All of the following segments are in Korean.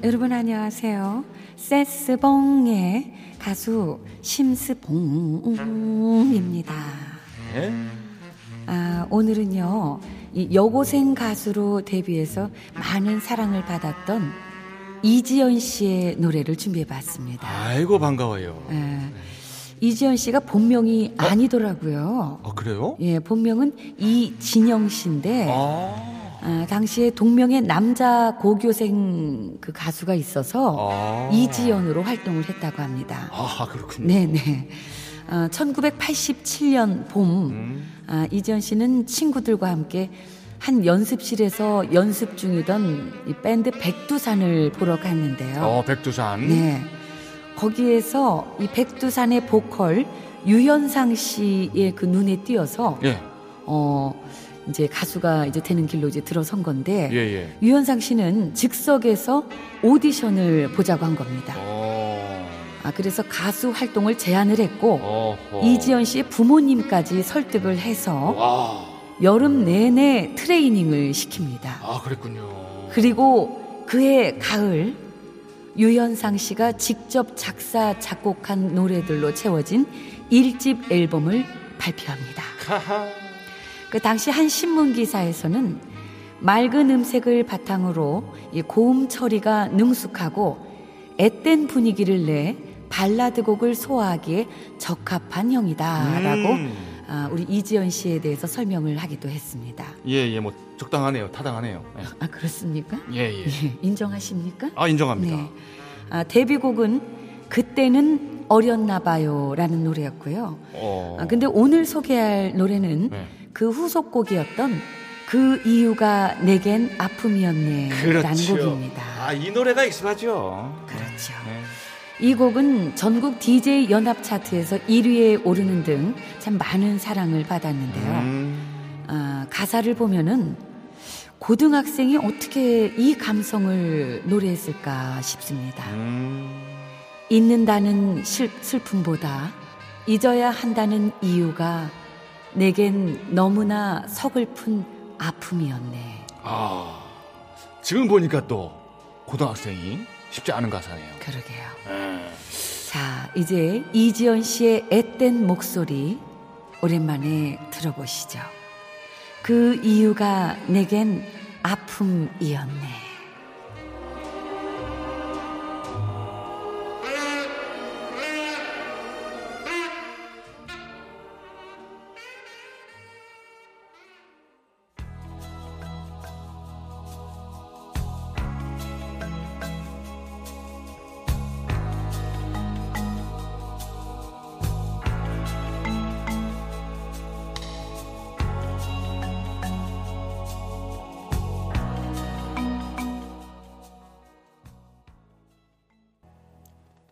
아, 여러분 안녕하세요. 세스봉의 가수 심스봉입니다. 네. 아, 오늘은요, 이 여고생 가수로 데뷔해서 많은 사랑을 받았던 이지연 씨의 노래를 준비해 봤습니다. 아이고 반가워요. 아, 이지연 씨가 본명이 아니더라고요. 아 그래요? 예, 본명은 이진영 씨인데, 아, 아, 당시에 동명의 남자 고교생 그 가수가 있어서 아. 이지연으로 활동을 했다고 합니다. 아 그렇군요. 네네. 어, 1987년 봄, 음. 아, 이지연 씨는 친구들과 함께 한 연습실에서 연습 중이던 이 밴드 백두산을 보러 갔는데요. 어 백두산. 네. 거기에서 이 백두산의 보컬 유현상 씨의 그 눈에 띄어서 예. 어 이제 가수가 이제 되는 길로 이제 들어선 건데 예 예. 유현상 씨는 즉석에서 오디션을 보자고 한 겁니다. 어. 아 그래서 가수 활동을 제안을 했고 어허. 이지연 씨의 부모님까지 설득을 해서 와. 여름 내내 트레이닝을 시킵니다. 아 그랬군요. 그리고 그해 가을 유현상 씨가 직접 작사 작곡한 노래들로 채워진 일집 앨범을 발표합니다. 그 당시 한 신문 기사에서는 맑은 음색을 바탕으로 이 고음 처리가 능숙하고 앳된 분위기를 내 발라드 곡을 소화하기에 적합한 형이다라고 음. 아, 우리 이지연 씨에 대해서 설명을 하기도 했습니다. 예, 예, 뭐 적당하네요. 타당하네요. 예, 아 그렇습니까? 예. 예. 예, 인정하십니까? 아, 인정합니다. 네. 아, 데뷔곡은 그때는 어렸나 봐요라는 노래였고요. 어. 아, 근데 오늘 소개할 노래는 네. 그 후속곡이었던 그 이유가 내겐 아픔이었네라는 곡입니다. 아, 이 노래가 익숙하죠. 그렇죠. 네. 이 곡은 전국 DJ 연합 차트에서 1위에 오르는 등 참 많은 사랑을 받았는데요. 음. 아, 가사를 보면은 고등학생이 어떻게 이 감성을 노래했을까 싶습니다. 음. 잊는다는 슬, 슬픔보다 잊어야 한다는 이유가 내겐 너무나 서글픈 아픔이었네. 아. 지금 보니까 또 고등학생이 쉽지 않은 가사네요. 그러게요. 예. 자, 이제 이지연 씨의 앳된 목소리 오랜만에 들어보시죠. 그 이유가 내겐 아픔이었네.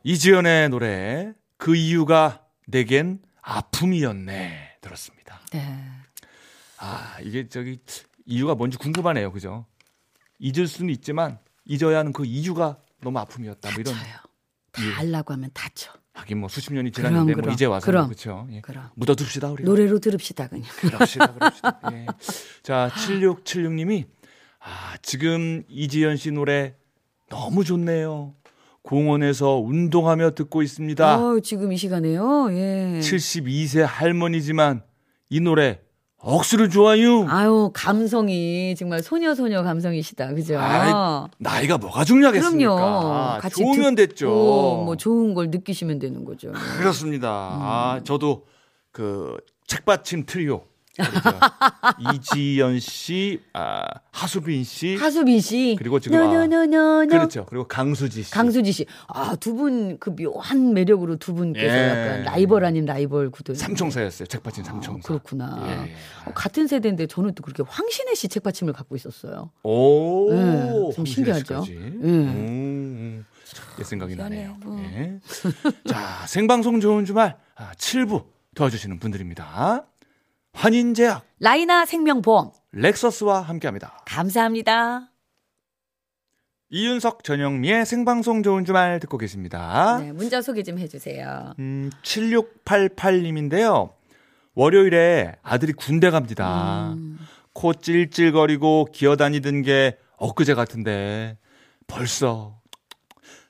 이지연의 노래 그 이유가 내겐 아픔이었네 들었습니다. 네. 아 이게 저기 이유가 뭔지 궁금하네요, 그죠? 잊을 수는 있지만 잊어야 하는 그 이유가 너무 아픔이었다. 뭐 이런 다쳐요. 예. 다 알라고 하면 다쳐. 하긴 뭐 수십 년이 지났는데 뭐 그럼, 이제 와서 그럼, 그렇죠. 예. 그럼. 묻어둡시다 우리. 노래로 들읍시다 그냥. 그럽시다, 그럽시다. 예. 자, 7676님이 아, 지금 이지연 씨 노래 너무 좋네요. 공원에서 운동하며 듣고 있습니다. 어, 지금 이 시간에요. 예. 72세 할머니지만 이 노래 억수로 좋아요. 아유, 감성이 정말 소녀 소녀 감성이시다. 그죠? 아이, 나이가 뭐가 중요하겠습니까? 그럼요. 같이 좋으면 듣고 됐죠. 뭐 좋은 걸 느끼시면 되는 거죠. 그렇습니다. 아, 저도 그 책받침 트리오. 이지연 씨, 아, 하수빈 씨, 하수빈 씨. 그리고 지금 아, 노노노노노. 그렇죠. 그리고 강수지 씨. 강수지 씨. 아, 두 분 그 묘한 매력으로 두 분께서 예. 약간 라이벌 아닌 라이벌 구도. 삼총사였어요. 책받침 아, 삼총사. 그렇구나. 예, 예. 어, 같은 세대인데 저는 또 그렇게 황신혜 씨 책받침을 갖고 있었어요. 오, 네, 좀 신기하죠. 씨까지. 네. 음, 옛 생각이 희한해요. 나네요. 어. 예. 자, 생방송 좋은 주말 아, 7부 도와주시는 분들입니다. 환인제약, 라이나 생명보험. 렉서스와 함께합니다. 감사합니다. 이윤석 전영미의 생방송 좋은 주말 듣고 계십니다. 네, 문자 소개 좀 해주세요. 음, 7688님인데요. 월요일에 아들이 군대 갑니다. 음. 코 찔찔거리고 기어다니던 게 엊그제 같은데 벌써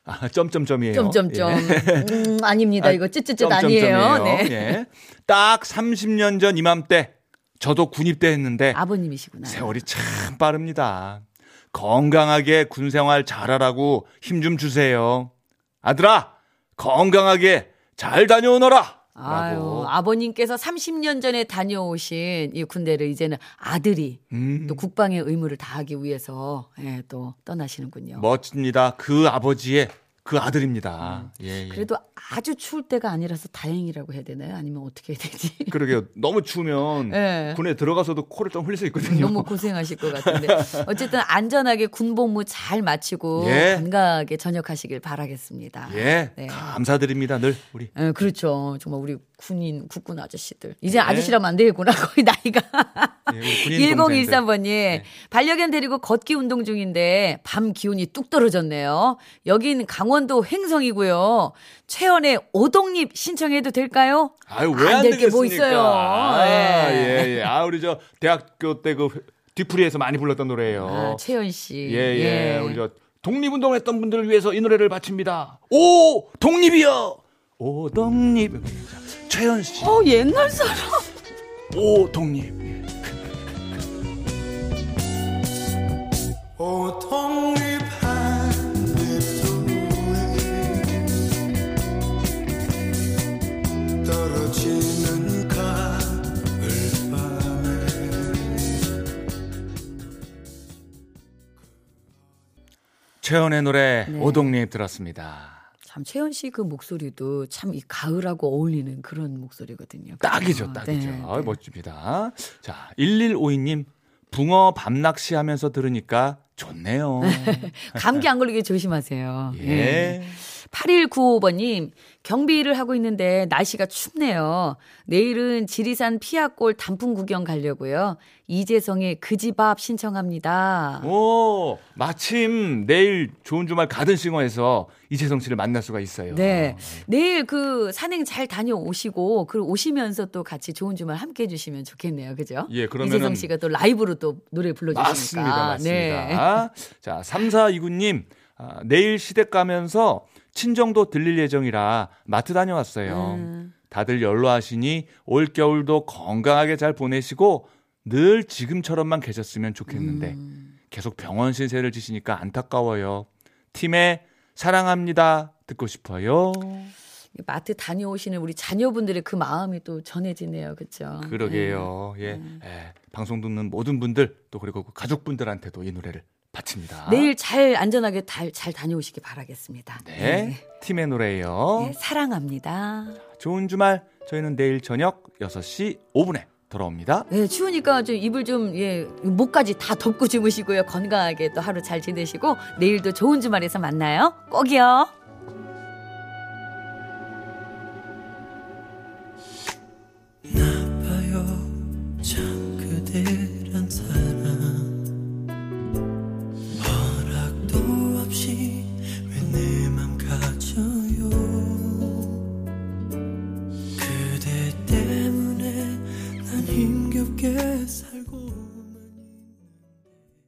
아, 점점점이에요. 점점점. 예. 음, 아닙니다. 이거 찌찌찌 아니에요. 점점점이에요. 네. 예. 딱 30년 전 이맘때 저도 군입대 했는데 아버님이시구나. 세월이 참 빠릅니다. 건강하게 군 생활 잘하라고 힘 좀 주세요. 아들아, 건강하게 잘 다녀오너라. 아유. 아버님께서 30년 전에 다녀오신 이 군대를 이제는 아들이 음, 또 국방의 의무를 다하기 위해서 예, 또 떠나시는군요. 멋집니다. 그 아버지의 그 아들입니다. 예, 예. 음. 그래도 아주 추울 때가 아니라서 다행이라고 해야 되나요? 아니면 어떻게 해야 되지? 그러게요. 너무 추우면 예. 군에 들어가서도 코를 좀 흘릴 수 있거든요. 너무 고생하실 것 같은데 어쨌든 안전하게 군복무 잘 마치고 예. 건강하게 전역하시길 바라겠습니다. 예, 네. 감사드립니다. 늘 우리 예, 그렇죠. 정말 우리 군인 국군 아저씨들 이제 네. 아저씨라면 안 되겠구나 거의 나이가. 예, 우리 군인 동생들. 1013번님 반려견 데리고 걷기 운동 중인데 밤 기온이 뚝 떨어졌네요. 여긴 강원도 횡성이고요. 최연의 오동잎 신청해도 될까요? 아유 왜안안될게 되겠습니까? 뭐 있어요. 아, 예. 예, 예. 아 우리 저 대학교 때 그 뒤풀이에서 많이 불렀던 노래예요. 아, 최연 씨. 예, 예. 우리 저 독립운동을 했던 분들을 위해서 이 노래를 바칩니다. 오, 독립이요. 오, 독립. 자, 최현 씨. 어 옛날 사람. 오, 독립. 예. 오 독립한 잎도에 떨어지는 가을 밤에 최현의 노래 네. 오독립 들었습니다. 참 최연 씨그 목소리도 참 이 가을하고 어울리는 그런 목소리거든요. 딱이죠, 아, 딱이죠. 네, 아, 네. 멋집니다. 자, 1152님. 붕어 밤낚시 하면서 들으니까 좋네요. 감기 안 걸리게 조심하세요. 예. 8195번님, 경비 일을 하고 있는데 날씨가 춥네요. 내일은 지리산 피아골 단풍 구경 가려고요. 이재성의 그 집 앞 신청합니다. 오, 마침 내일 좋은 주말 가든싱어에서 이재성 씨를 만날 수가 있어요. 네. 내일 그 산행 잘 다녀오시고, 그리고 오시면서 또 같이 좋은 주말 함께 해주시면 좋겠네요. 그죠? 예, 그러면은- 이재성 씨가 또 라이브로 또 노래 불러주시니까. 맞습니다. 맞습니다. 네. 자, 3429님, 아, 내일 시댁 가면서 친정도 들릴 예정이라 마트 다녀왔어요. 음. 다들 연로하시니 올 겨울도 건강하게 잘 보내시고 늘 지금처럼만 계셨으면 좋겠는데 음. 계속 병원 신세를 지시니까 안타까워요. 팀에 사랑합니다. 듣고 싶어요. 마트 다녀오시는 우리 자녀분들의 그 마음이 또 전해지네요. 그죠? 그러게요. 예. 음. 예. 방송 듣는 모든 분들 또 그리고 그 가족분들한테도 이 노래를 바칩니다. 내일 잘 안전하게 잘, 잘 다녀오시기 바라겠습니다. 네. 네. 팀의 노래예요. 네, 사랑합니다. 좋은 주말. 저희는 내일 저녁 6시 5분에 돌아옵니다. 네, 추우니까 좀 이불 좀 예, 목까지 다 덮고 주무시고요. 건강하게 또 하루 잘 지내시고 내일도 좋은 주말에서 만나요. 꼭이요. 나빠요 참